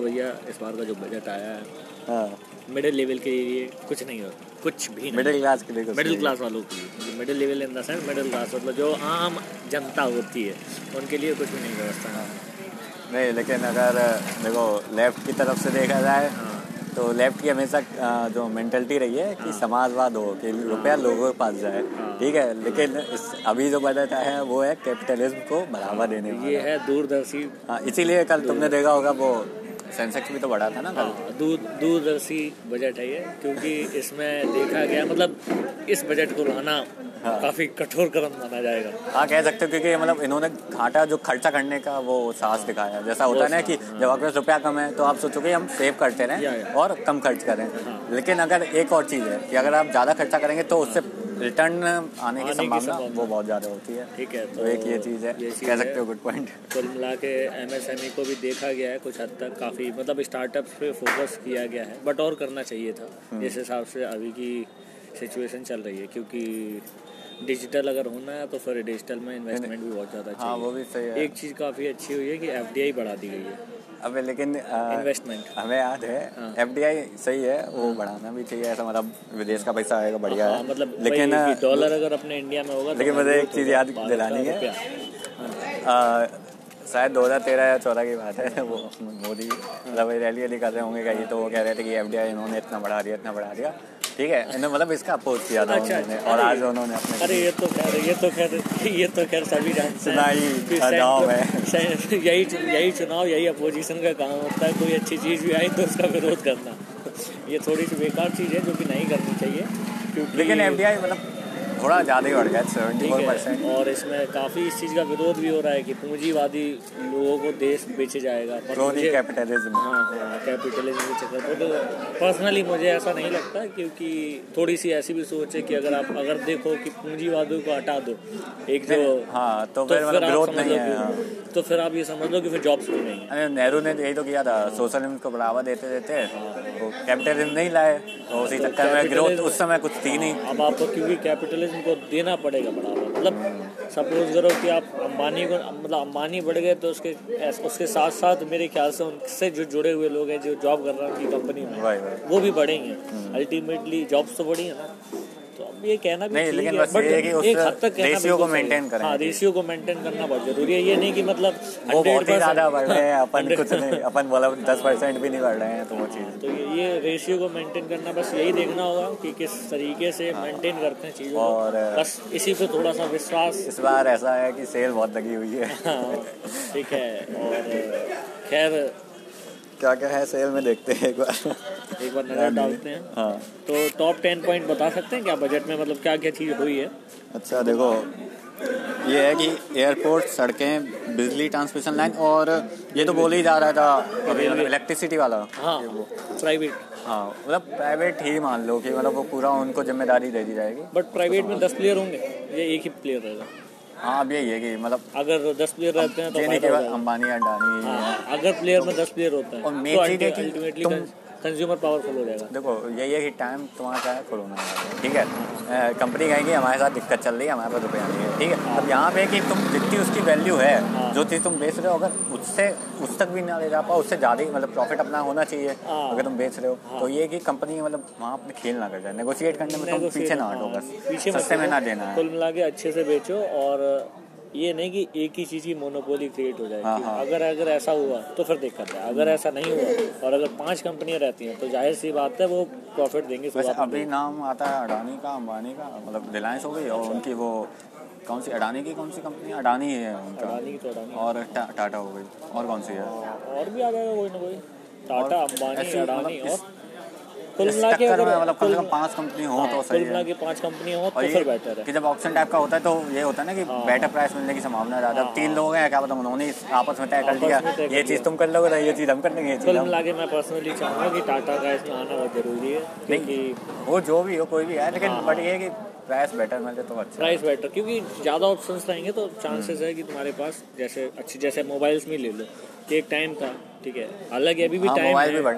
देखो भैया इस बार का जो बजट आया है हाँ। मिडिल लेवल के लिए कुछ नहीं होता कुछ भी नहीं मिडिल क्लास के लिए मिडिल क्लास वालों के लिए middle level in the sense middle class मतलब जो आम जनता होती है उनके लिए कुछ भी नहीं व्यवस्था। है। नहीं लेकिन अगर देखो लेफ़्ट की तरफ़ से देखा जाए हाँ। तो लेफ़्ट की हमेशा जो मेंटलिटी रही है कि हाँ। समाजवाद हो कि रुपया लोगों के पास जाए हाँ। ठीक है? लेकिन इस अभी जो बजट है वो है कैपिटलिज्म को बढ़ावा देने ये है दूरदर्शी। हाँ इसीलिए कल तुमने देखा होगा वो सेंसेक्स भी तो बढ़ा था ना कल। हाँ, दूर दूरदर्शी बजट है ये क्योंकि इसमें देखा गया मतलब इस बजट को लाना हाँ। काफ़ी कठोर कदम माना जाएगा। हाँ कह सकते हो क्योंकि मतलब इन्होंने घाटा जो खर्चा करने का वो साहस दिखाया जैसा होता है ना कि जब आपके पास रुपया कम है तो आप सोचोगे हम सेव करते रहें और कम खर्च करें। हाँ। लेकिन अगर एक और चीज़ है कि अगर आप ज़्यादा खर्चा करेंगे तो उससे रिटर्न आने की संभावना। वो बहुत ज़्यादा होती है। ठीक है तो एक ये चीज़ है कह सकते हो। गुड पॉइंट कुल मिला के एमएसएमई को भी देखा गया है कुछ हद तक काफ़ी मतलब स्टार्टअप पे फोकस किया गया है बट और करना चाहिए था। हम्म। जिस हिसाब से अभी की सिचुएशन चल रही है क्योंकि डिजिटल अगर होना है तो फिर डिजिटल में इन्वेस्टमेंट भी बहुत ज़्यादा हाँ वो भी सही है। एक चीज़ काफ़ी अच्छी हुई है कि एफ़ बढ़ा दी गई है। अबे लेकिन इन्वेस्टमेंट हमें याद है हाँ। एफ़ सही है वो बढ़ाना भी चाहिए ऐसा मतलब विदेश का पैसा आएगा बढ़िया हाँ, है। मतलब लेकिन डॉलर अगर अपने इंडिया में होगा तो लेकिन मुझे एक तो चीज़ याद दिलानी है। शायद दो हज़ार तेरह या 14 की बात है वो मोदी मतलब रैली वैली कर रहे होंगे कहीं तो वो कह रहे थे कि एफडीआई इन्होंने इतना बढ़ा दिया इतना बढ़ा दिया। ठीक है इन्होंने मतलब इसका अपोज किया था अच्छा, उन्होंने अच्छा, और आज उन्होंने अपने अरे ये तो खैर ये तो खैर ये तो खैर सभी सुनाई चुनाव सें- यही यही चुनाव यही अपोजिशन का काम होता है कोई अच्छी चीज़ भी आई तो उसका विरोध करना। ये थोड़ी सी बेकार चीज़ है जो कि नहीं करनी चाहिए क्योंकि लेकिन एफ़ मतलब थोड़ा ज़्यादा ही बढ़ गया सेवेंटी फोर परसेंट। और इसमें काफ़ी इस चीज़ का विरोध भी हो रहा है कि पूंजीवादी लोगों को देश बेचे जाएगा कैपिटलिज्म। हाँ हाँ कैपिटलिज्म के चक्कर पर तो पर्सनली मुझे ऐसा नहीं लगता क्योंकि थोड़ी सी ऐसी भी सोच है कि अगर आप अगर देखो कि पूंजीवादियों को हटा दो एक जो हाँ तो तो फिर फिर मतलब ग्रोथ नहीं है हाँ। तो फिर आप ये समझ लो कि फिर जॉब्स भी नहीं है। अरे नेहरू ने यही तो किया था सोशलिज्म को बढ़ावा देते देते कैपिटलिज्म नहीं लाए तो उसी चक्कर में ग्रोथ उस समय कुछ थी नहीं। अब आपको क्योंकि कैपिटलिज्म को देना पड़ेगा बढ़ावा। मतलब सपोज़ करो कि आप अंबानी को मतलब अंबानी बढ़ गए तो उसके उसके साथ साथ मेरे ख्याल से उनसे जो जुड़े हुए लोग हैं जो जॉब कर रहे हैं उनकी कंपनी में वो भी बढ़ेंगे। अल्टीमेटली जॉब्स तो बढ़ी है ना। तो ये कहना भी नहीं, लेकिन है बस ये है कि एक हद तक कहना को बिल्कुल सही है। हाँ रेशियो को मेंटेन करना बहुत ज़रूरी है ये नहीं कि मतलब वो बहुत ही ज़्यादा बढ़ रहे हैं अपन कुछ नहीं अपन बोला दस परसेंट भी नहीं बढ़ रहे हैं तो वो चीज़। तो ये रेशियो को मेंटेन करना बस यही देखना होगा कि किस तरीके से मेंटेन करते हैं चीज़ों और, बस इसी पे थोड़ा सा विश्वास। इस बार ऐसा है कि सेल बहुत लगी हुई है। हाँ, ठीक है और खैर क्या क्या है सेल में देखते हैं एक बार। एक बार नज़र डालते हैं। हाँ। तो टॉप टेन पॉइंट बता सकते हैं क्या बजट में मतलब क्या क्या चीज़ हुई है? अच्छा देखो ये है कि एयरपोर्ट सड़कें बिजली ट्रांसमिशन लाइन और ये तो बोल ही जा रहा था अभी इलेक्ट्रिसिटी वाला। हाँ प्राइवेट हाँ मतलब प्राइवेट ही मान लो कि मतलब वो पूरा उनको ज़िम्मेदारी दे दी जाएगी। बट प्राइवेट में दस प्लेयर होंगे? ये एक ही प्लेयर रहेगा। हाँ अब यही है कि मतलब अगर दस प्लेयर रहते हैं तो। अंबानी अडानी हाँ, अगर प्लेयर में दस प्लेयर होता है और मेजी चीज़ है कि तुम- कंज्यूमर पावरफुल हो जाएगा। देखो यही है कि टाइम तुम्हारा क्या है कोरोना ठीक है? कंपनी कहेगी हमारे साथ दिक्कत चल रही है हमारे पास रुपया नहीं है। ठीक है? अब यहाँ पे कि तुम जितनी उसकी वैल्यू है हाँ। जो चीज़ तुम बेच रहे हो अगर उससे उस तक भी ना ले जा पाओ उससे ज़्यादा ही मतलब प्रॉफिट अपना होना चाहिए हाँ। अगर तुम बेच रहे हो। हाँ। तो ये है कि कंपनी मतलब वहाँ अपने खेल ना कर जाए। नेगोशिएट करने में तुम पीछे ना हटो हाँ, बस। पीछे सस्ते में ना देना है। कुल मिला के अच्छे से बेचो और ये नहीं कि एक ही चीज़ की मोनोपोली क्रिएट हो जाए हाँ, हाँ। अगर अगर ऐसा हुआ तो फिर दिक्कत है। अगर ऐसा नहीं हुआ और अगर पाँच कंपनियाँ रहती हैं तो ज़ाहिर सी बात है वो प्रॉफिट देंगे वैसे अभी नाम आता है अडानी का अंबानी का मतलब रिलायंस हो गई और उनकी वो कौन सी अडानी की कौन सी कंपनी अडानी है उनका। अडानी की तो अडानी और टाटा हो गई और कौन सी है? और भी आ जाएगा कोई ना कोई। टाटा अंबानी अडानी मतलब और कुल मिला के टक्कर में अगर मतलब कम से कम पाँच कंपनी हो तो हाँ, सही कुल मिला के पाँच कंपनियाँ हो तो फिर बेटर है। कि जब ऑप्शन टाइप का होता है तो ये होता है ना कि हाँ। बेटर प्राइस मिलने की संभावना ज़्यादा तीन लोग हैं क्या पता उन्होंने आपस में तय कर लिया ये चीज़ तुम कर लोगे तो ये चीज़ हम कर लेंगे कुल मिला के मैं पर्सनली चाहूँगा कि टाटा का इसमें आना बहुत ज़रूरी है क्योंकि वो जो भी हो कोई भी है लेकिन हाँ। बट ये है कि प्राइस बेटर मिले तो अच्छा प्राइस बेटर क्योंकि ज़्यादा ऑप्शंस रहेंगे तो चांसेस है कि तुम्हारे पास जैसे अच्छी जैसे मोबाइल्स में ले लो। एक टाइम था ठीक है। हालाँकि अभी भी हाँ टाइम मोबाइल भी बढ़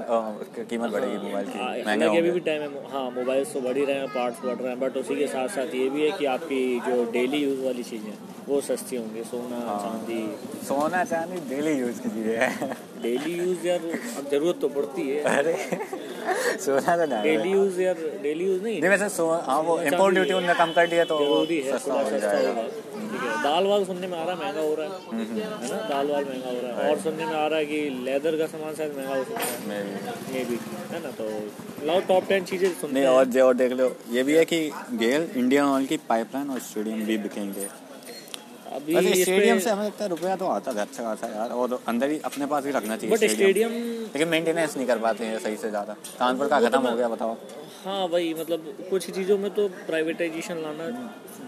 कीमत बढ़ेगी मोबाइल की हाँ, हालाँकि अभी भी टाइम है हाँ मोबाइल्स तो बढ़ ही रहे हैं पार्ट्स बढ़ रहे हैं बट उसी के साथ साथ ये भी है कि आपकी जो डेली यूज़ वाली चीज़ें वो सस्ती होंगी। सोना हाँ। चांदी। सोना चांदी डेली यूज़ की चीज़ें है। डेली यूज़ यार अब ज़रूरत तो पड़ती है। अरे सोना तो नहीं डेली यूज़ यार डेली यूज़ नहीं वैसे हाँ वो इम्पोर्ट ड्यूटी उनने कम कर दिया तो ज़रूरी है सस्ता हो जाएगा। है दाल वाल सुनने में आ रहा है महँगा हो रहा है। हम्म, है ना? दाल वाल महँगा हो रहा है। और सुनने में आ रहा है कि लेदर का सामान शायद महँगा हो सकता है। ये भी है ना? तो लाओ टॉप टेन चीज़ें सुनते नहीं और जो और देख लो ये भी है कि गेल इंडियन ऑयल की पाइपलाइन और स्टेडियम भी बिकेंगे। अभी स्टेडियम से हमें लगता है रुपया तो आता है अच्छा खासा यार। और अंदर ही अपने पास ही रखना चाहिए बट स्टेडियम लेकिन मेंटेनेंस नहीं कर पाते हैं सही से ज़्यादा। कानपुर का खत्म हो गया बताओ। हाँ वही मतलब कुछ चीज़ों में तो प्राइवेटाइजेशन लाना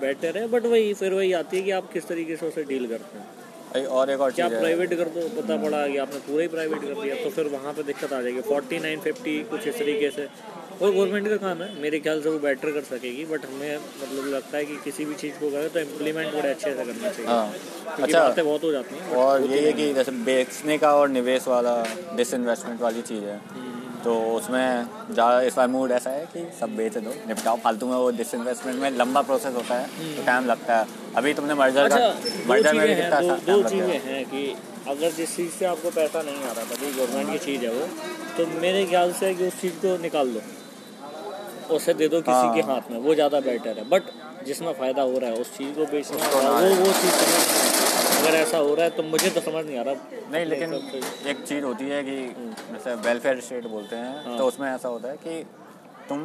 बेटर है बट वही फिर वही आती है कि आप किस तरीके से उसे डील करते हैं। और एक और क्या प्राइवेट कर दो पता पड़ा कि आपने पूरा ही प्राइवेट कर दिया तो फिर वहाँ पे दिक्कत आ जाएगी। फोर्टी नाइन फिफ्टी कुछ इस तरीके से। और गवर्नमेंट का काम है मेरे ख्याल से वो बेटर कर सकेगी बट हमें मतलब लगता है कि किसी भी चीज़ को करें तो इम्प्लीमेंट बड़े अच्छे से करना चाहिए। हाँ अच्छा। बातें बहुत हो जाती हैं और ये है कि जैसे बेचने का और निवेश वाला डिसइन्वेस्टमेंट वाली चीज़ है। तो उसमें ज़्यादा इस बार मूड ऐसा है कि सब बेच दो निपटाओ। फालतू में वो डिसइन्वेस्टमेंट में लंबा प्रोसेस होता है तो टाइम लगता है। अभी तुमने मर्जर अच्छा का मर्जर में भी हैं कितना दो, दो चीज़ें हैं कि अगर जिस चीज़ से आपको पैसा नहीं आ रहा भले गवर्नमेंट की चीज़ है वो तो मेरे ख्याल से कि उस चीज़ को निकाल दो। उसे दे दो किसी हाँ। के हाथ में वो ज़्यादा बेटर है। बट जिसमें फ़ायदा हो रहा है उस चीज़ को बेचना वो वो चीज़ अगर ऐसा हो रहा है तो मुझे तो समझ नहीं आ रहा नहीं लेकिन तो- एक चीज़ होती है कि जैसे वेलफेयर स्टेट बोलते हैं हाँ। तो उसमें ऐसा होता है कि तुम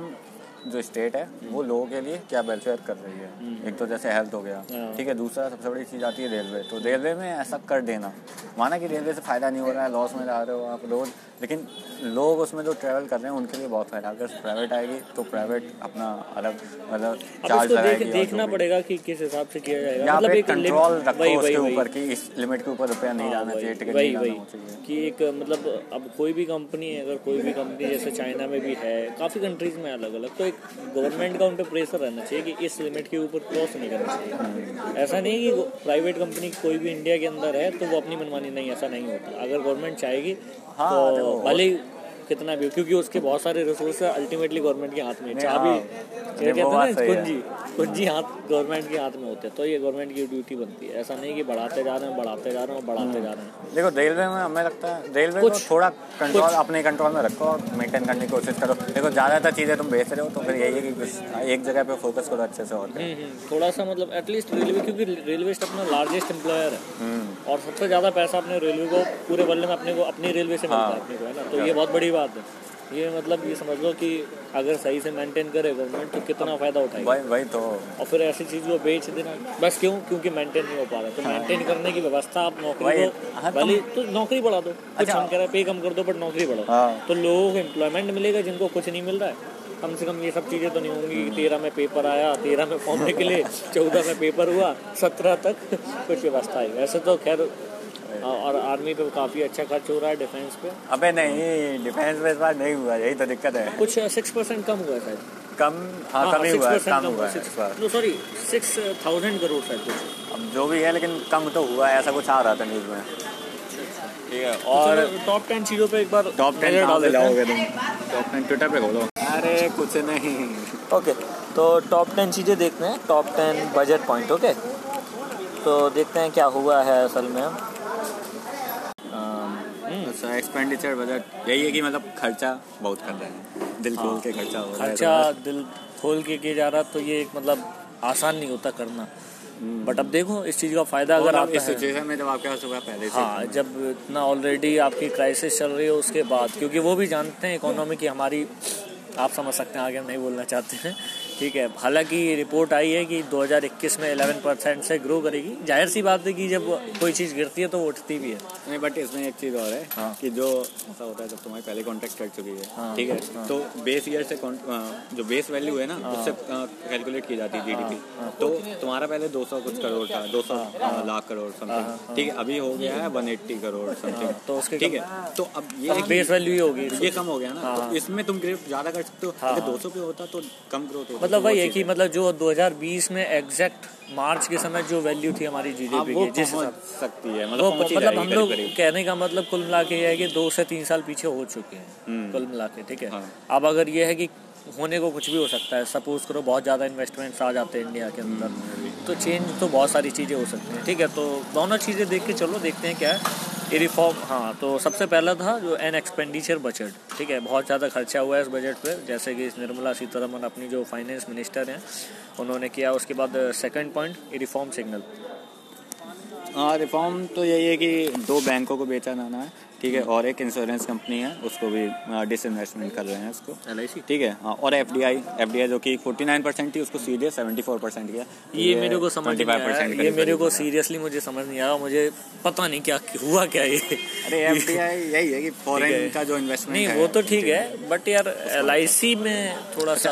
जो स्टेट है वो लोगों के लिए क्या वेलफेयर कर रही है? एक तो जैसे हेल्थ हो गया हाँ। ठीक है दूसरा सबसे बड़ी चीज़ आती है रेलवे तो रेलवे में ऐसा कर देना। माना कि रेलवे से फ़ायदा नहीं हो रहा है लॉस में जा रहे हो आप रोज लेकिन लोग उसमें जो ट्रैवल कर रहे हैं उनके लिए बहुत फ़ायदा अगर प्राइवेट आएगी तो प्राइवेट अपना अलग मतलब चार्ज देख, देखना। पड़ेगा कि किस हिसाब से किया जाएगा। यहाँ मतलब पे कंट्रोल रखो उसके ऊपर कि इस लिमिट के ऊपर रुपया नहीं हाँ, जाना चाहिए टिकट नहीं जाना चाहिए। कि एक मतलब अब कोई भी कंपनी है अगर कोई भी कंपनी जैसे चाइना में भी है काफ़ी कंट्रीज़ में अलग अलग तो एक गवर्नमेंट का उन पर प्रेशर रहना चाहिए कि इस लिमिट के ऊपर क्रॉस नहीं करना चाहिए। ऐसा नहीं है कि प्राइवेट कंपनी कोई भी इंडिया के अंदर है तो वो अपनी मनमानी नहीं ऐसा नहीं होता। अगर गवर्नमेंट चाहेगी हाँ, तो भले ही कितना भी हो क्योंकि उसके बहुत सारे रिसोर्स अल्टीमेटली गवर्नमेंट के हाथ में। चाबी हाँ, कहते। कुंजी कुंजी हाथ गवर्नमेंट के हाथ में होते हैं। तो ये गवर्नमेंट की ड्यूटी बनती है। ऐसा नहीं कि बढ़ाते जा रहे हैं बढ़ाते जा रहे हैं बढ़ाते जा रहे हैं। देखो रेलवे में हमें लगता है रेलवे कुछ- को थोड़ा कंट्रोल अपने कंट्रोल में रखो और मेंटेन करने की कोशिश करो। देखो ज़्यादातर चीज़ें तुम बेच रहे हो तो फिर यही है कि एक जगह पे फोकस करो अच्छे से और। हम्म, हम्म, थोड़ा सा मतलब एटलीस्ट रेलवे क्योंकि रेलवे अपना लार्जेस्ट एम्प्लॉयर है। हम्म। और सबसे ज़्यादा पैसा अपने रेलवे को पूरे वर्ल्ड में अपने को अपनी रेलवे से मिलता है हाँ। अपने को है ना? तो ये बहुत बड़ी बात है। ये मतलब ये समझ लो कि अगर सही से मेंटेन करे गवर्नमेंट तो कितना फ़ायदा उठाएगी? वही वही तो। और फिर ऐसी चीज़ को बेच देना। बस क्यों? क्योंकि मेंटेन नहीं हो पा रहा। तो मेंटेन करने की व्यवस्था आप नौकरी को हाँ, भले तो नौकरी बढ़ा दो। कुछ अच्छा। हम कह रहे हैं पे कम कर दो बट नौकरी बढ़ाओ। हाँ। तो लोगों को एम्प्लॉयमेंट मिलेगा जिनको कुछ नहीं मिल रहा है। कम से कम ये सब चीज़ें तो नहीं होंगी तेरह में पेपर आया तेरह में फॉर्म निकले चौदह में पेपर हुआ सत्रह तक कुछ व्यवस्था आई वैसे तो खैर और आर्मी पे काफ़ी अच्छा खर्च हो रहा है डिफेंस पे। अबे नहीं डिफेंस में इस बार नहीं हुआ यही तो दिक्कत है। कुछ सिक्स परसेंट कम हुआ शायद। कम हाँ कम ही हुआ कम हुआ है। सॉरी सिक्स थाउज़ेंड करोड़ शायद कुछ। अब जो भी है लेकिन कम तो हुआ ऐसा कुछ आ रहा था न्यूज़ में। ठीक है और टॉप टेन चीज़ों पे एक बार टॉप टेन हैं। लाओगे तुम? टॉप टेन ट्विटर पे खोलो। अरे कुछ नहीं। ओके तो टॉप टेन चीज़ें देखते हैं top ten budget point okay तो देखते हैं क्या हुआ है असल में। अच्छा एक्सपेंडिचर बजट यही है कि मतलब खर्चा बहुत कर रहे हैं। दिल खोल के खर्चा हो रहा है खर्चा दिल खोल के किया जा रहा तो ये एक मतलब आसान नहीं होता करना। बट अब देखो इस चीज़ का फ़ायदा अगर आप इस सिचुएशन में जब आपके पास हुआ पहले से हाँ जब इतना ऑलरेडी आपकी क्राइसिस चल रही है उसके बाद क्योंकि वो भी जानते हैं इकोनॉमी की हमारी आप समझ सकते हैं आगे हम नहीं बोलना चाहते हैं। ठीक है। हालाँकि रिपोर्ट आई है कि 2021 में 11 परसेंट से ग्रो करेगी। ज़ाहिर सी बात है कि जब कोई चीज़ गिरती है तो वो उठती भी है। नहीं बट इसमें एक चीज़ और है हाँ। कि जो ऐसा होता है जब तुम्हारी पहले कॉन्ट्रैक्ट कर चुकी है हाँ, ठीक है हाँ। तो बेस ईयर से जो बेस वैल्यू है ना उससे कैलकुलेट की जाती है जीडीपी हाँ, तो तुम्हारा पहले 200 कुछ करोड़ था 200 लाख करोड़ हाँ, समथिंग ठीक है अभी हो गया है 180 करोड़ समथिंग तो उसके ठीक है तो अब ये बेस वैल्यू ही होगी। ये कम हो गया ना हाँ, तो हाँ। इसमें तुम ग्रेफ ज़्यादा कर सकते हो। हाँ, हाँ। 200 पे होता तो कम ग्रोथ होती। मतलब वही है कि मतलब जो 2020 में एग्जैक्ट मार्च के समय जो वैल्यू थी हमारी हाँ, जीडीपी वो की जिस सकती है मतलब मतलब हम लोग कहने का मतलब कुल मिला के ये है कि दो से तीन साल पीछे हो चुके हैं हम्म। कुल मिला के ठीक है हाँ। अब अगर ये है कि होने को कुछ भी हो सकता है। सपोज़ करो बहुत ज़्यादा इन्वेस्टमेंट्स आ जाते हैं इंडिया के अंदर। तो चेंज तो बहुत सारी चीज़ें हो सकती हैं, ठीक है? तो दोनों चीज़ें देख के चलो, देखते हैं क्या है। रिफॉर्म हाँ तो सबसे पहला था जो एन एक्सपेंडिचर बजट ठीक है? बहुत ज़्यादा खर्चा हुआ है इस बजट पे। जैसे कि निर्मला सीतारमन अपनी जो फाइनेंस मिनिस्टर हैं, उन्होंने किया, उसके बाद सेकंड पॉइंट रिफॉर्म सिग्नल हाँ रिफॉर्म तो यही है कि दो बैंकों को बेचा जाना है। ठीक है और एक इंश्योरेंस कंपनी है उसको भी डिसइन्वेस्टमेंट कर रहे हैं उसको। एलआईसी ठीक है हाँ और F D I F D I जो कि फोर्टी नाइन परसेंट थी उसको सीधे सेवेंटी फोर परसेंट किया। ये मेरे को समझ नहीं आया। ये मेरे को सीरियसली मुझे समझ नहीं आया मुझे पता नहीं क्या हुआ क्या ये। अरे एफ़ डी आई यही है कि फॉरेन का जो इन्वेस्टमेंट नहीं वो तो ठीक है बट यार एल आई सी में थोड़ा सा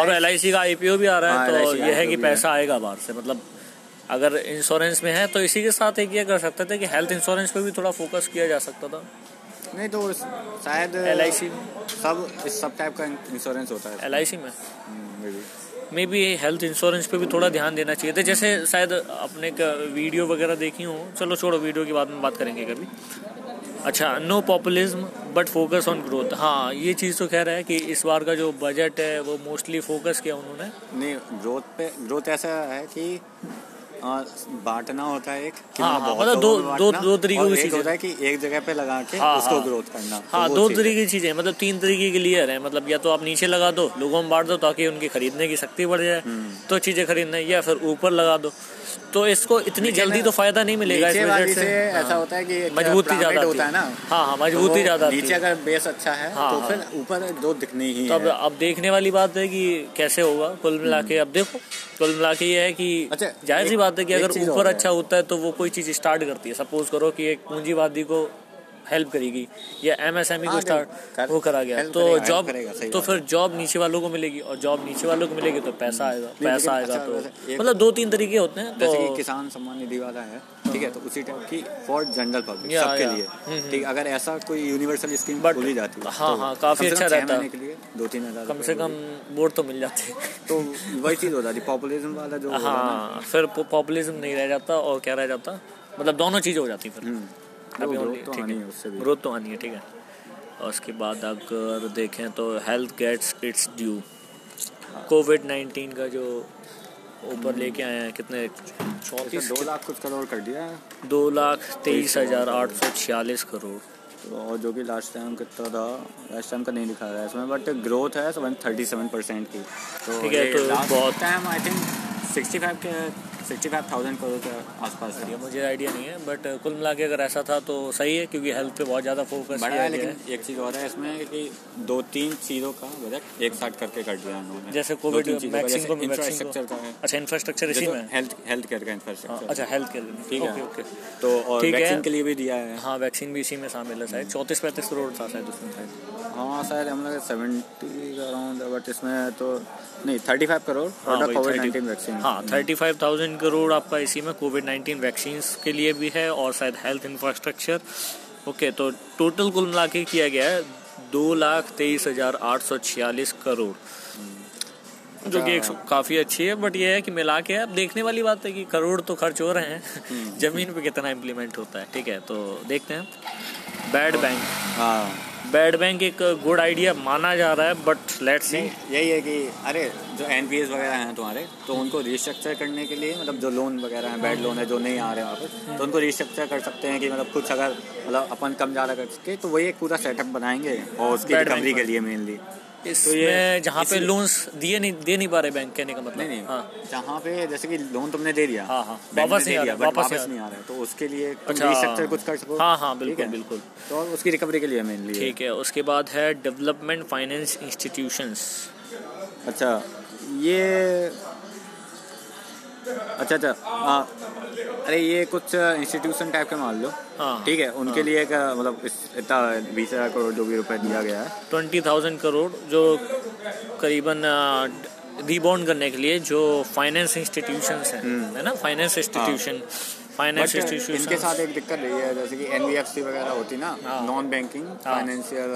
और एल आई सी का आई पी ओ भी आ रहा है हाँ, तो ये है कि पैसा आएगा बाहर से मतलब अगर इंश्योरेंस में है तो इसी के साथ एक ये कर सकते थे कि हेल्थ इंश्योरेंस पे भी थोड़ा फोकस किया जा सकता था। नहीं तो शायद एल आई सी सब इस सब टाइप का इंश्योरेंस होता है। एल आई सी में। मे बी हेल्थ इंश्योरेंस पे भी थोड़ा ध्यान देना चाहिए था। जैसे शायद अपने वीडियो वगैरह देखी हो। चलो छोड़ो वीडियो की बाद में बात करेंगे कभी। अच्छा no populism but focus on growth हाँ ये चीज़ तो कह रहा है कि इस बार का जो बजट है वो मोस्टली फोकस किया उन्होंने। नहीं ग्रोथ पे ग्रोथ ऐसा है कि बांटना होता है एक हाँ, हाँ, मतलब दो दो दो तरीके की चीज़ें। होता है कि एक जगह पे लगा के हाँ, उसको हाँ, ग्रोथ करना तो हाँ तो दो तरीके की चीज़ें मतलब तीन तरीके के लिए है। मतलब या तो आप नीचे लगा दो लोगों में बांट दो ताकि उनकी खरीदने की शक्ति बढ़ जाए हम्म। तो चीज़ें खरीदने या फिर ऊपर लगा दो। तो इसको इतनी जल्दी तो फ़ायदा नहीं मिलेगा इस वजह से। ऐसा होता है कि मजबूती ज़्यादा होता है। ना? हाँ हाँ मजबूती ज़्यादा नीचे अगर बेस अच्छा है तो फिर ऊपर दो दिखने ही तो अब देखने वाली बात है कि कैसे होगा। कुल मिला के अब देखो कुल मिला के ये है कि अच्छा ज़ाहिर सी बात है कि अगर ऊपर अच्छा होता है तो वो कोई चीज़ स्टार्ट करती है। सपोज़ करो कि एक पूंजीवादी को हेल्प करेगी या एम एमएसएमई को स्टार्ट हाँ, वो करा गया तो जॉब तो फिर जॉब नीचे वालों को मिलेगी और जॉब नीचे वालों को मिलेगी तो पैसा आएगा पैसा आएगा अच्छा, तो मतलब दो तीन तरीके होते हैं तो किसान सम्मान निधि वाला है ठीक है तो उसी टाइप की फॉर जनरल पब्लिक सबके लिए। हम्म, हम्म। ठीक अगर ऐसा कोई यूनिवर्सल स्कीम खोली जाती है हाँ तो हाँ काफ़ी अच्छा रहता है। दो तीन हज़ार कम से कम वोट तो मिल जाते हैं। तो वही चीज़ हो जाती पॉपुलिज्म वाला जो हाँ फिर पॉपुलिज्म नहीं रह जाता और क्या रह जाता मतलब दोनों चीज़ें हो जाती फिर। हम्म। अभी तो ठीक है। ग्रोथ तो आनी है ठीक है। और उसके बाद अगर देखें तो health gets its due COVID nineteen का जो ऊपर लेके आए हैं कितने? चौंतीस दो लाख कुछ करोड़ कर दिया है। दो लाख तेईस हज़ार आठ सौ छियालीस करोड़। तो और जो कि लास्ट टाइम कितना था? लास्ट टाइम का नहीं दिखा रहा है इसमें बट ग्रोथ है सेवन थर्टी सेवन परसेंट की। तो ठीक है तो बहुत time I think sixty five के सिक्सटी फाइव थाउज़ेंड करोड़ के आसपास है। मुझे आइडिया नहीं है बट कुल मिला के अगर ऐसा था तो सही है क्योंकि हेल्थ पे बहुत ज़्यादा फोकस बड़ा है लेकिन एक चीज़ और है इसमें कि दो तीन चीज़ों का बजट एक साथ करके कर दिया उन्होंने। जैसे कोविड वैक्सीन को इंफ्रास्ट्रक्चर का है। अच्छा इंफ्रास्ट्रक्चर इसी में हेल्थ हेल्थ केयर का इंफ्रास्ट्रक्चर अच्छा हेल्थ केयर ठीक है। ओके तो और वैक्सीन के लिए भी दिया है। हाँ वैक्सीन भी इसी में शामिल है शायद चौंतीस पैंतीस करोड़ था शायद उसमें शायद। हाँ शायद हम लोग सेवेंटी अराउंड बट इसमें तो नहीं thirty five crore COVID nineteen vaccine हाँ थर्टी फाइव थाउज़ेंड करोड़ आपका इसी में कोविड नाइन्टीन वैक्सीन के लिए भी है और शायद हेल्थ इंफ्रास्ट्रक्चर ओके तो टोटल कुल मिला के किया गया है दो लाख तेईस हज़ार आठ सौ छियालीस करोड़ जो कि एक अच्छा। काफ़ी अच्छी है बट ये है कि मिला के अब देखने वाली बात है कि करोड़ तो खर्च हो रहे हैं। हम्म। ज़मीन पे कितना इम्प्लीमेंट होता है ठीक है? तो देखते हैं। बैड बैंक हाँ। बैड बैंक एक गुड आइडिया माना जा रहा है बट लेट सी यही है कि अरे जो एनपीएस वगैरह हैं तुम्हारे तो उनको रिस्ट्रक्चर करने के लिए मतलब जो लोन वगैरह हैं बैड लोन है जो नहीं आ रहे वापस तो उनको रिस्ट्रक्चर कर सकते हैं कि मतलब कुछ अगर मतलब अपन कम ज़्यादा कर सके तो वही एक पूरा सेटअप बनाएँगे और उसकी रिकवरी के लिए मेनली इसमें ये जहाँ पे लोन्स दिए नहीं दे नहीं पा रहे बैंक कहने का मतलब। नहीं नहीं हाँ। जहाँ पे जैसे कि लोन तुमने दे दिया हाँ हाँ। वापस नहीं आ रहा वापस नहीं आ रहा। है तो उसके लिए अच्छा। कुछ कर सको? हाँ हाँ बिल्कुल बिल्कुल। तो उसकी रिकवरी के लिए मेनली ठीक है उसके बाद है डेवलपमेंट फाइनेंस इंस्टीट्यूशंस अच्छा ये अच्छा अच्छा। हाँ। अरे ये कुछ इंस्टीट्यूशन टाइप के मान लो। हाँ, ठीक है उनके हाँ, लिए एक मतलब इतना बीस हज़ार करोड़ जो भी रुपए दिया गया है। ट्वेंटी थाउज़ेंड करोड़ जो करीबन रिबॉन्ड करने के लिए जो फाइनेंस इंस्टीट्यूशन है हम्म। है ना? फाइनेंस इंस्टीट्यूशन फाइनेंस इंस्टीट्यूशन इनके साथ एक दिक्कत रही है जैसे कि एनबीएफसी वगैरह होती ना नॉन बैंकिंग फाइनेंशियल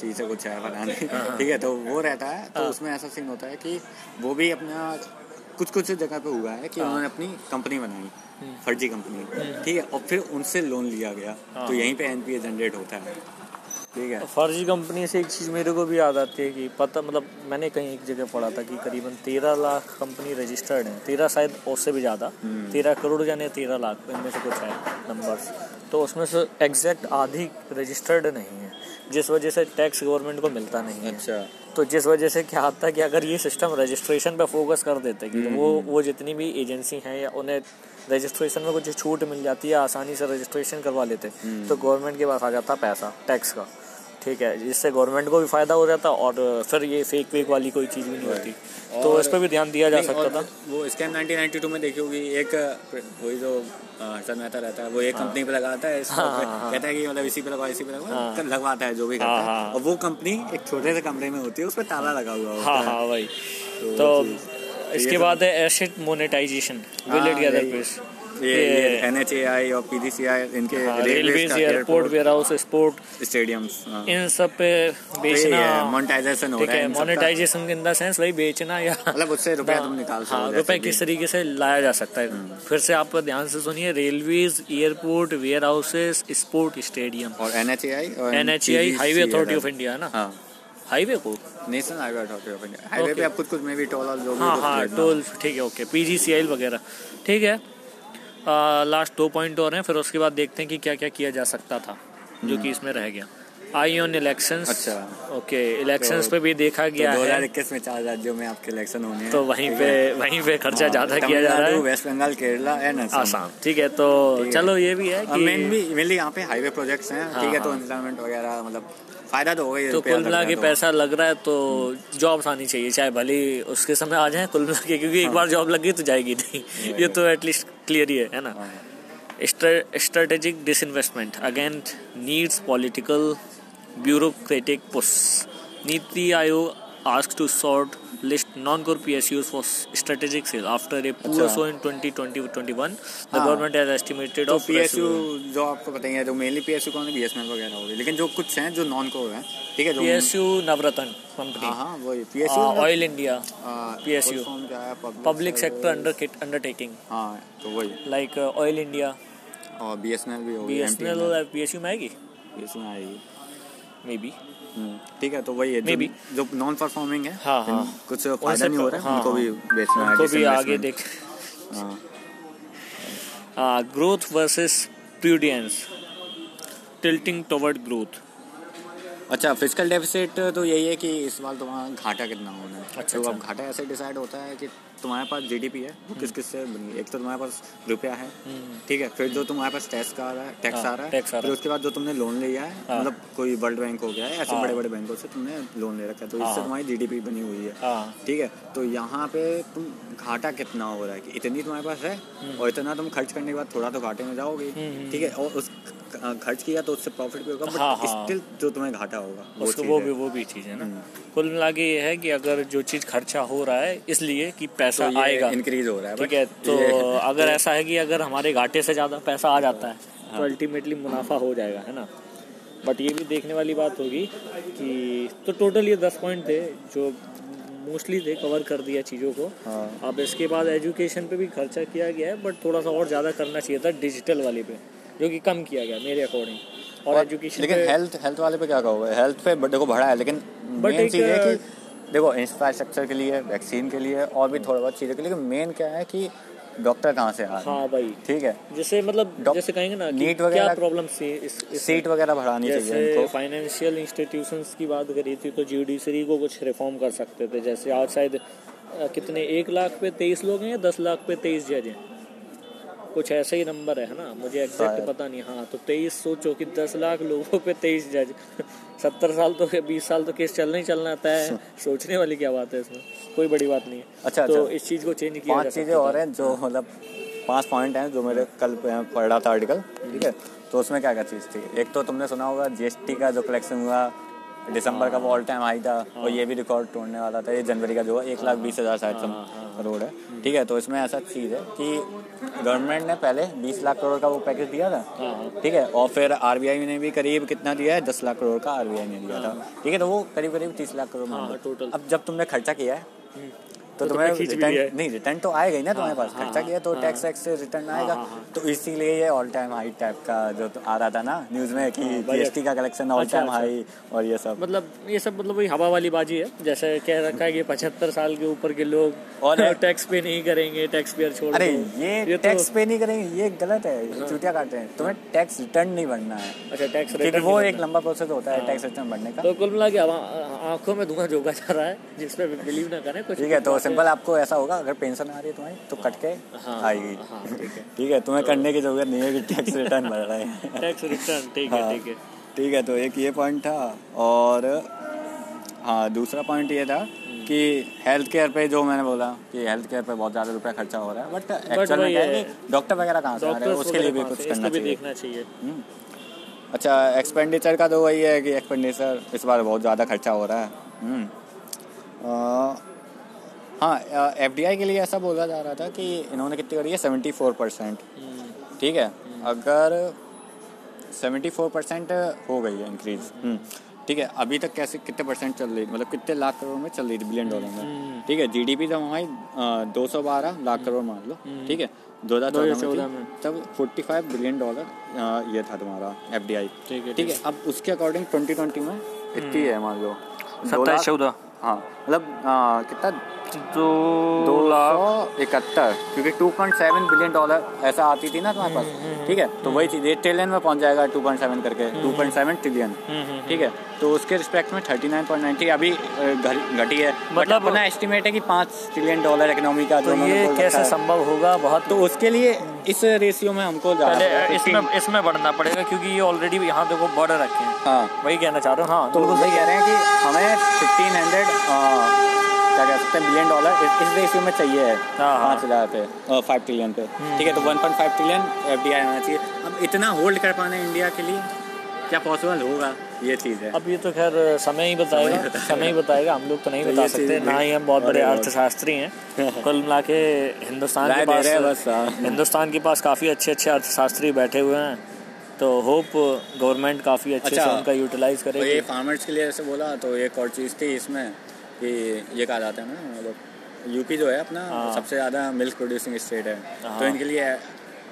सी से कुछ है हाँ, ठीक है तो वो रहता है। तो उसमें ऐसा सीन होता है कि वो भी अपना कुछ कुछ जगह पे हुआ है कि हाँ। उन्होंने अपनी कंपनी बनाई हम्म। फर्जी कंपनी हम्म। ठीक है और फिर उनसे लोन लिया गया हाँ। तो यहीं पे एनपीए जनरेट होता है ठीक है फर्जी कंपनी से एक चीज़ मेरे को भी याद आती है कि पता मतलब मैंने कहीं एक जगह पढ़ा था कि करीबन तेरह लाख कंपनी रजिस्टर्ड है तेरह शायद उससे भी ज़्यादा हम्म। तेरह करोड़ यानी तेरह लाख इनमें से कुछ है नंबर्स तो उसमें से एग्जैक्ट आधी रजिस्टर्ड नहीं है जिस वजह से टैक्स गवर्नमेंट को मिलता नहीं है अच्छा तो जिस वजह से क्या होता है कि अगर ये सिस्टम रजिस्ट्रेशन पे फोकस कर देते कि वो वो जितनी भी एजेंसी हैं या उन्हें रजिस्ट्रेशन में कुछ छूट मिल जाती है आसानी से रजिस्ट्रेशन करवा लेते तो गवर्नमेंट के पास आ जाता पैसा टैक्स का। ठीक है जिससे गवर्नमेंट को भी फ़ायदा हो जाता और फिर ये फेक वेक वाली कोई चीज़ भी नहीं होती। तो इस पर भी ध्यान दिया जा सकता था। वो स्कैम 1992 में देखी होगी एक वही जो हर्षद मेहता रहता है वो एक कंपनी पे लगाता है हाँ, हाँ, हाँ। कहता है कि मतलब इसी पे लगवा इसी पे लगवा हाँ। तो लगवाता है जो भी करता हाँ, है। हाँ। और वो कंपनी एक छोटे से कमरे में होती है उस पर ताला लगा हुआ होता हाँ है। हाँ वही। तो तो इसके तो- बाद है एसेट मोनेटाइजेशन विल हाँ, इट गैदर प्लीज़ ये एन एच ए आई और पी डी सी आई इनके railway airport warehouse sport stadiums इन सब पे बेचना। मोनेटाइजेशन हो रहा है। मोनेटाइजेशन इन द सेंस वही बेचना या मतलब उससे रुपया तुम निकाल सकते हो रुपए किस तरीके से लाया जा सकता है। फिर से आप ध्यान से सुनिए railways airport warehouses sport stadium और N H A I N H A I highway authority of India है ना? हाईवे को? National highway authority of India highway पे आप कुछ कुछ में भी टोल और जो हाँ हाँ टोल ठीक है ओके पी जी सी आई वगैरह। ठीक है लास्ट दो पॉइंट और हैं फिर उसके बाद देखते हैं कि क्या क्या किया जा सकता था जो कि इसमें रह गया। आई ऑन इलेक्शंस अच्छा। ओके इलेक्शन तो- पे भी देखा गया दो हज़ार है इक्कीस में चार राज्यों में आपके इलेक्शन होने हैं। तो वहीं पे वहीं पे खर्चा हाँ, ज़्यादा किया जा रहा है। वेस्ट बंगाल केरला एंड आसाम। ठीक है तो चलो ये भी है कि मेनली मेनली यहाँ पे हाईवे प्रोजेक्ट्स हैं। हाँ, ठीक है तो हाँ। एम्प्लॉयमेंट वगैरह मतलब फ़ायदा तो होगा तो कुल मिला के रहा पैसा लग रहा है तो जॉब्स आनी चाहिए चाहे भले ही उसके समय आ जाए कुल मिला के क्योंकि एक बार जॉब लगी तो जाएगी नहीं। ये तो एटलीस्ट क्लियर ही है है। ना strategic disinvestment against needs political bureaucratic push Niti Aayog ask to sort list non-core PSUs for strategic sale after a poor अच्छा। show in 2020-21. The हाँ। government has estimated तो of residual- जो आपको बताइए जो मेनली एस यू कौन है L वगैरह हो गई लेकिन जो कुछ हैं जो कोर हैं ठीक है जो PSU Navratna company, हाँ हाँ वही uh, Oil India, PSU. है public sector under undertaking हाँ तो वही like uh, Oil India, और एल भी हो गई BSNL uh, PSU में आएगी एस में आएगी मे बी हम्म, ठीक है तो वही है जो- Maybe. जो नॉन परफॉर्मिंग है हाँ, हाँ। कुछ फ़ायदा नहीं हो रहा है हाँ, उनको भी बेचना है उनको भी आगे देख हाँ growth versus prudence tilting toward growth अच्छा फ़िज़िकल डेफिसिट तो यही है कि इस बार तुम्हारा घाटा कितना होना है अच्छा, तो अब अच्छा। घाटा ऐसे डिसाइड होता है कि तुम्हारे पास जीडीपी है वो किस किस से बनी एक तो तुम्हारे पास रुपया है ठीक है फिर जो तुम्हारे पास टैक्स का आ रहा है टैक्स हाँ, आ रहा है फिर उसके बाद जो तुमने लोन लिया है हाँ। मतलब कोई वर्ल्ड बैंक हो गया है ऐसे। बड़े बड़े बैंकों से तुमने लोन ले रखा है तो इससे हाँ। तुम्हारी जीडीपी बनी हुई है ठीक है? तो यहाँ पे तुम घाटा कितना हो रहा है कि इतनी तुम्हारे पास है और इतना तुम खर्च करने के बाद थोड़ा तो घाटे में जाओगे हम्म, ठीक है? और उस खर्च किया तो उससे प्रॉफिट भी होगा हाँ, बट हाँ। स्टिल जो तुम्हें घाटा होगा वो उसको वो भी वो भी चीज़ है ना। हम्म। कुल मिला के ये है कि अगर जो चीज़ खर्चा हो रहा है इसलिए कि पैसा तो आएगा। इंक्रीज हो रहा है ठीक है तो अगर ऐसा है कि अगर हमारे घाटे से ज़्यादा पैसा आ जाता है तो अल्टीमेटली मुनाफा हो जाएगा है ना? बट ये भी देखने वाली बात होगी कि तो टोटल ये दस पॉइंट थे जो मोस्टली थे कवर कर दिया चीज़ों को। हाँ। अब इसके बाद एजुकेशन पे भी खर्चा किया गया है बट थोड़ा सा और ज़्यादा करना चाहिए था डिजिटल वाले पे जो कि कम किया गया मेरे अकॉर्डिंग और एजुकेशन लेकिन हेल्थ हेल्थ वाले पे क्या कहोगे? हेल्थ पे देखो बढ़ा है लेकिन मेन एक, चीज़ है कि देखो इंफ्रास्ट्रक्चर के लिए वैक्सीन के लिए और भी थोड़ा बहुत चीज़ें के लिए लेकिन मेन क्या है कि डॉक्टर कहाँ से आ हाँ? भाई। ठीक है। जैसे मतलब जैसे कहेंगे ना नीट वगैरह- प्रॉब्लम सीट वगैरह बढ़ानी चाहिए इनको फाइनेंशियल इंस्टीट्यूशंस की बात करी थी तो जुडिशरी को कुछ रिफॉर्म कर सकते थे। जैसे आज शायद कितने एक लाख पे तेईस लोग हैं या दस लाख पे तेईस जज हैं? कुछ ऐसे ही नंबर है ना? मुझे एग्जैक्ट पता नहीं हाँ तो तेईस सोचो कि दस लाख लोगों पे तेईस जज सत्तर साल तो बीस साल तो केस चलना ही चलना आता है। सोचने वाली क्या बात है इसमें? कोई बड़ी बात नहीं है। अच्छा, तो अच्छा। इस चीज़ को चेंज किया जा पाँच चीज़ें और हैं। जो मतलब पाँच पॉइंट हैं जो मेरे कल पढ़ रहा था आर्टिकल ठीक है? तो उसमें क्या क्या चीज़ थी? एक तो तुमने सुना होगा जीएसटी का जो कलेक्शन हुआ दिसंबर का वो ऑल टाइम हाई था और ये भी रिकॉर्ड तोड़ने वाला था। ये जनवरी का जो है एक लाख बीस हज़ार शायद सौ करोड़ है। ठीक है तो इसमें ऐसा चीज़ है कि गवर्नमेंट ने पहले बीस लाख करोड़ का वो पैकेज दिया था। हाँ ठीक है और फिर आरबीआई ने भी करीब कितना दिया है? दस लाख करोड़ का आरबीआई ने दिया था। ठीक है तो वो करीब करीब तीस लाख करोड़ टोटल हाँ, अब जब तुमने खर्चा किया है तो तो तुम्हें रिटर्न नहीं रिटर्न तो आएगा ही ना तुम्हारे हाँ, पास। हाँ, खर्चा किया तो हाँ, टैक्स वैक्स से रिटर्न आएगा। हाँ, हाँ। तो इसीलिए ये ऑल टाइम हाई टाइप का जो तो आ रहा था ना न्यूज़ में कि हाँ, जीएसटी का कलेक्शन ऑल टाइम। हाई और ये सब। मतलब ये सब मतलब वही हवा वाली बाजी है। जैसे कह रखा है कि पचहत्तर साल के ऊपर के लोग और- टैक्स पे नहीं करेंगे टैक्स पेयर छोड़ अरे ये तो- टैक्स पे नहीं करेंगे ये गलत है चूतिया काटते हैं। तुम्हें टैक्स रिटर्न नहीं भरना है। अच्छा टैक्स क्योंकि वो एक लंबा प्रोसेस होता है टैक्स रिटर्न भरने का। तो कुल मिला के आँखों में धुआँ झोंका जा रहा है जिसपे बिलीव ना करें कुछ ठीक है तो सिंपल आपको ऐसा होगा अगर पेंशन आ रही है तुम्हारी तो कट के हाँ, आएगी। हाँ, ठीक है। तुम्हें करने की ज़रूरत नहीं है कि टैक्स रिटर्न भर रहे हैं। टैक्स रिटर्न ठीक है हाँ, ठीक है। ठीक है तो एक ये पॉइंट था और हाँ दूसरा पॉइंट ये था कि हेल्थ केयर पे जो मैंने बोला कि हेल्थ केयर पे बहुत ज़्यादा रुपया खर्चा हो रहा है बट एक्चुअल में क्या है है, कि डॉक्टर वगैरह कहाँ से आ रहे हैं उसके लिए भी कुछ करना चाहिए। देखना चाहिए। हम्म। अच्छा एक्सपेंडिचर का तो वही है कि एक्सपेंडिचर इस बार बहुत ज़्यादा खर्चा हो रहा है। हम्म। अ, हाँ एफडीआई के लिए ऐसा बोला जा रहा था कि इन्होंने कितनी करी है? सेवेंटी फोर परसेंट हम्म, ठीक है? अगर सेवेंटी फोर परसेंट हो गई है इंक्रीज ठीक है अभी तक कैसे कितने परसेंट चल रही मतलब कितने लाख करोड़ में चल रही थी बिलियन डॉलर में? हम्म। ठीक है जीडीपी जब हमारी दो सौ बारह लाख करोड़ मान लो। ठीक है दो हज़ार चौदह 2014 में। तब फोर्टी फाइव बिलियन डॉलर ये था तुम्हारा एफडीआई ठीक है ठीक है अब उसके अकॉर्डिंग ट्वेंटी ट्वेंटी में इतनी है मान लो। सत्ताईस चौदह। हाँ मतलब कितना? दो दो लाख इकहत्तर क्योंकि two point seven billion dollar ऐसा आती थी ना तुम्हारे पास। ठीक है? तो वही चीज़ एट ट्रिलियन में पहुँच जाएगा टू पॉइंट सेवन करके टू पॉइंट सेवन ट्रिलियन ठीक है? तो उसके रिस्पेक्ट में थर्टी नाइन पॉइंट नाइन्टी अभी घटी है। मतलब अपना एस्टिमेट है कि पाँच ट्रिलियन डॉलर इकोनॉमी का तो ये कैसे संभव होगा? बहुत तो उसके लिए इस रेशियो में हमको पहले इसमें इसमें बढ़ना पड़ेगा क्योंकि ये ऑलरेडी यहाँ देखो बढ़ रखे हैं। हाँ। वही कहना चाह रहा हूँ। हाँ तो बिल्कुल वही कह रहे हैं कि हमें फिफ्टीन हंड्रेड क्या कह सकते हैं बिलियन डॉलर इस, रेशियो में चाहिए है। हाँ, हाँ। पाँच हज़ार पे फाइव ट्रिलियन पे। ठीक है तो one point five trillion F D I होना चाहिए। अब इतना होल्ड कर पाना इंडिया के लिए क्या पॉसिबल होगा? ये चीज़ है। अब ये तो खैर समय ही बताएगा। समय ही बताएगा। हम लोग तो नहीं तो बता सकते। ना ही हम बहुत बड़े अर्थशास्त्री हैं। कुल मिला के हिंदुस्तान के पास बस, हाँ। हिंदुस्तान के पास काफ़ी अच्छे अच्छे अर्थशास्त्री बैठे हुए हैं। तो होप गवर्नमेंट काफ़ी अच्छे अच्छा, से उनका यूटिलाइज तो ये फार्मर्स के लिए ऐसे बोला तो एक और चीज़ थी इसमें कि ये कहा जाता है ना मतलब यूपी जो है अपना हाँ। सबसे ज़्यादा मिल्क प्रोड्यूसिंग स्टेट है। हाँ। तो इनके लिए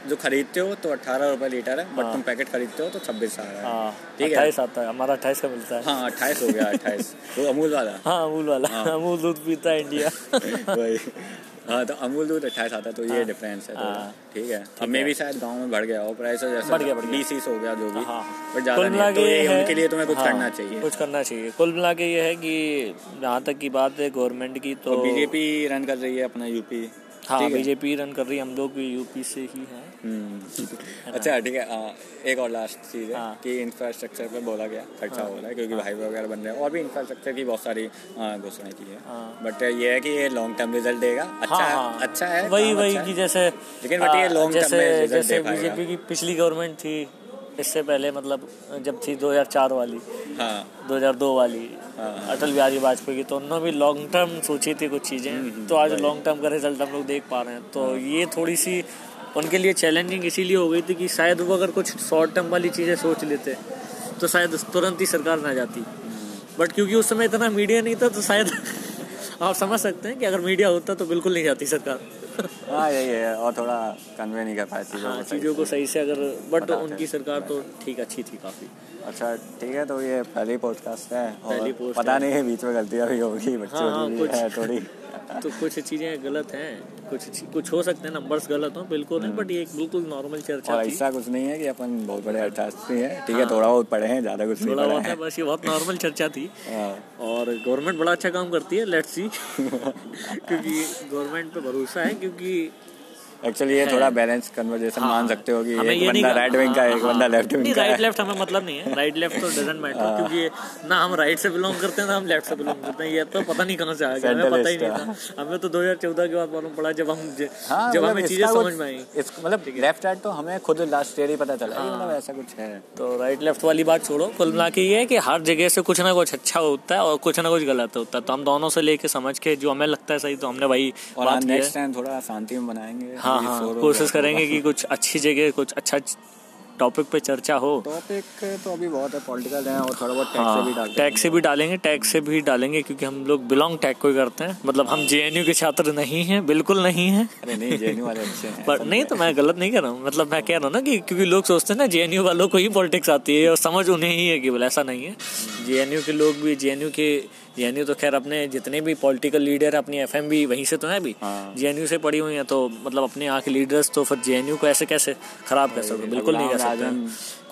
जो खरीदते हो तो अट्ठारह रुपये लीटर है बट हाँ। तुम पैकेट खरीदते हो तो छब्बीस आ रहा है। हाँ ठीक है? अट्ठाईस आता है हमारा अट्ठाईस का मिलता है। हाँ अट्ठाईस हो गया अट्ठाईस। वो अमूल वाला? हाँ अमूल वाला। हाँ। अमूल दूध पीता है इंडिया। वही। हाँ तो अमूल दूध अट्ठाईस आता है तो ये हाँ। डिफरेंस है हाँ। ठीक है। अब मे भी शायद गाँव में बढ़ गया हो प्राइस जैसे बढ़ गया, बीस तीस हो गया जो भी। हाँ। बट ज़्यादा नहीं तो ये उनके लिए तुम्हें कुछ हाँ, करना चाहिए। कुछ करना चाहिए। कुल मिला के ये है कि जहाँ तक की बात है गवर्नमेंट की तो तो बीजेपी रन कर रही है अपना यूपी हाँ बीजेपी रन कर रही है हम लोग भी यूपी से ही हैं। अच्छा ठीक है आ, एक और लास्ट चीज़ है हाँ। कि इंफ्रास्ट्रक्चर पे बोला गया खर्चा हो रहा है क्योंकि हाईवे वगैरह बन रहे हैं और भी इंफ्रास्ट्रक्चर की बहुत सारी घोषणाएँ की है हाँ। बट ये है कि ये लॉन्ग टर्म रिज़ल्ट देगा अच्छा हाँ, हाँ। अच्छा है वही वही अच्छा कि जैसे लेकिन बट ये long term जैसे। बीजेपी की पिछली गवर्नमेंट थी इससे पहले मतलब जब थी 2004 वाली हाँ 2002 वाली हाँ। अटल बिहारी वाजपेयी की तो उन्होंने भी लॉन्ग टर्म सोची थी कुछ हम्म, चीज़ें तो आज लॉन्ग टर्म का रिज़ल्ट हम लोग देख पा रहे हैं तो हाँ। ये थोड़ी सी उनके लिए चैलेंजिंग इसीलिए हो गई थी कि शायद वो अगर कुछ शॉर्ट टर्म वाली चीज़ें सोच लेते तो शायद तुरंत ही सरकार ना जाती। बट क्योंकि उस समय इतना मीडिया नहीं था तो शायद आप समझ सकते हैं कि अगर मीडिया होता तो बिल्कुल नहीं जाती सरकार। हाँ यही है और थोड़ा कन्वे नहीं कर पाए चीज़ों हाँ को चीज़ों को सही से अगर बट उनकी सरकार तो ठीक अच्छी थी काफ़ी। अच्छा ठीक है तो ये पहली पॉडकास्ट है और पहली पता है। नहीं है बीच में गलतियाँ भी होगी बच्चों हाँ, की है थोड़ी। तो कुछ चीज़ें गलत हैं कुछ कुछ हो सकते हैं नंबर्स गलत हो बिल्कुल नहीं बट ये एक बिल्कुल नॉर्मल चर्चा और थी। ऐसा कुछ नहीं है कि अपन बहुत बड़े अर्थशास्त्री हैं। ठीक है थोड़ा बहुत पढ़े हैं ज़्यादा कुछ नहीं हाँ। पढ़ा है। है बस ये बहुत नॉर्मल चर्चा थी। हाँ। और गवर्नमेंट बड़ा अच्छा काम करती है लेट्स सी क्योंकि गवर्नमेंट पे भरोसा है क्योंकि एक्चुअली ये थोड़ा बैलेंस कन्वर्जेशन हाँ, मान सकते हो कि एक बंदा राइट विंग का है एक हाँ, बंदा लेफ़्ट विंग का राइट लेफ़्ट हमें मतलब नहीं है। राइट लेफ़्ट तो डजेंट मैटर हाँ। क्योंकि ना हम राइट से बिलोंग करते हैं ना हम लेफ़्ट से बिलोंग करते हैं। ये तो पता नहीं कहाँ से आ गया हमें पता ही नहीं था। हमें तो 2014 के बाद मालूम पड़ा जब हम हाँ जब मतलब हमें चीज़ें समझ में आई। मतलब लेफ़्ट राइट तो हमें खुद लास्ट ईयर ही पता चला। मतलब ऐसा कुछ है। तो राइट लेफ़्ट वाली बात छोड़ो। कुल मिला के ये है कि हर जगह से कुछ ना कुछ अच्छा होता है और कुछ ना कुछ गलत होता है। तो हम दोनों से लेके समझ के जो हमें लगता है सही तो हमने वही और है। नेक्स्ट टाइम थोड़ा शांति में बनाएँगे। हाँ हाँ हो कोशिश करेंगे कि कुछ अच्छी जगह कुछ अच्छा टॉपिक पे चर्चा हो। टॉपिक तो अभी बहुत है पॉलिटिकल है और थोड़ा बहुत टैक्स हाँ, से भी हाँ डालते टैक्स से भी डालेंगे टैक्स से भी डालेंगे क्योंकि हम लोग बिलोंग टैग को ही करते हैं। मतलब हम जेएनयू के छात्र नहीं हैं बिल्कुल नहीं हैं। अरे नहीं जेएनयू वाले अच्छे हैं पर नहीं तो मैं गलत नहीं कर रहा हूँ। मतलब मैं कह रहा हूँ ना कि क्योंकि लोग सोचते हैं ना जेएनयू वालों को ही पॉलिटिक्स आती है और समझ उन्हें ही है केवल ऐसा नहीं है। जेएनयू के लोग भी जेएनयू के जेएनयू तो खैर अपने जितने भी पॉलिटिकल लीडर अपनी एफ़ भी वहीं से तो है भी। हाँ। जे से पड़ी हुई है तो मतलब अपने यहाँ के लीडर्स तो फिर जेएनयू को ऐसे कैसे खराब कर सकते बिल्कुल नहीं कर सकते।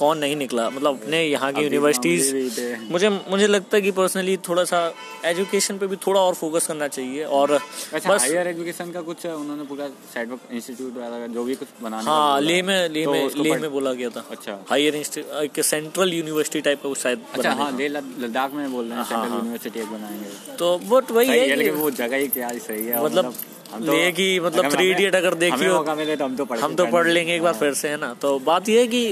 कौन नहीं निकला मतलब अपने यहाँ की यूनिवर्सिटीज। मुझे मुझे लगता है कि पर्सनली थोड़ा सा एजुकेशन पे भी थोड़ा और फोकस करना चाहिए और अच्छा बस हायर एजुकेशन का कुछ उन्होंने पूरा साइड में इंस्टीट्यूट वाला जो भी कुछ बनाने हाँ। लेह में लेह तो में पढ़- में बोला गया था अच्छा higher institute central university type का कुछ शायद अच्छा हाँ लद- लद्दाख में बोल रहे हैं हाँ, सेंट्रल हाँ। यूनिवर्सिटी एक बनाएँगे तो बट वही है है वो जगह ही क्या सही है मतलब हम तो- लेह की मतलब थ्री इडियट अगर देखी हमें हो मौका मिले तो हम तो पढ़ हम तो पढ़ लेंगे एक बार हाँ। फिर से है ना तो बात यह है कि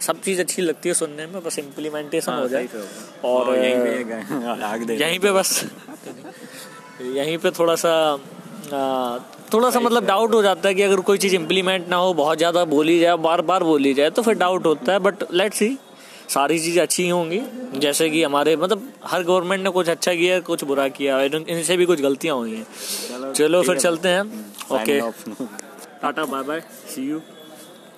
सब चीज़ अच्छी लगती है सुनने में बस इम्प्लीमेंटेशन हाँ, हो जाए। और और यहीं पे गए आग दे यहीं पे बस। यहीं पे थोड़ा सा थोड़ा सा मतलब डाउट हो जाता है कि अगर कोई चीज़ इम्प्लीमेंट ना हो बहुत ज़्यादा बोली जाए बार बार बोली जाए तो फिर डाउट होता है। बट लेट सी सारी चीज़ें अच्छी ही होंगी। जैसे कि हमारे मतलब हर गवर्नमेंट ने कुछ अच्छा किया कुछ बुरा किया इनसे भी कुछ गलतियाँ हुई हैं। चलो फिर चलते हैं। Okay tata bye bye see you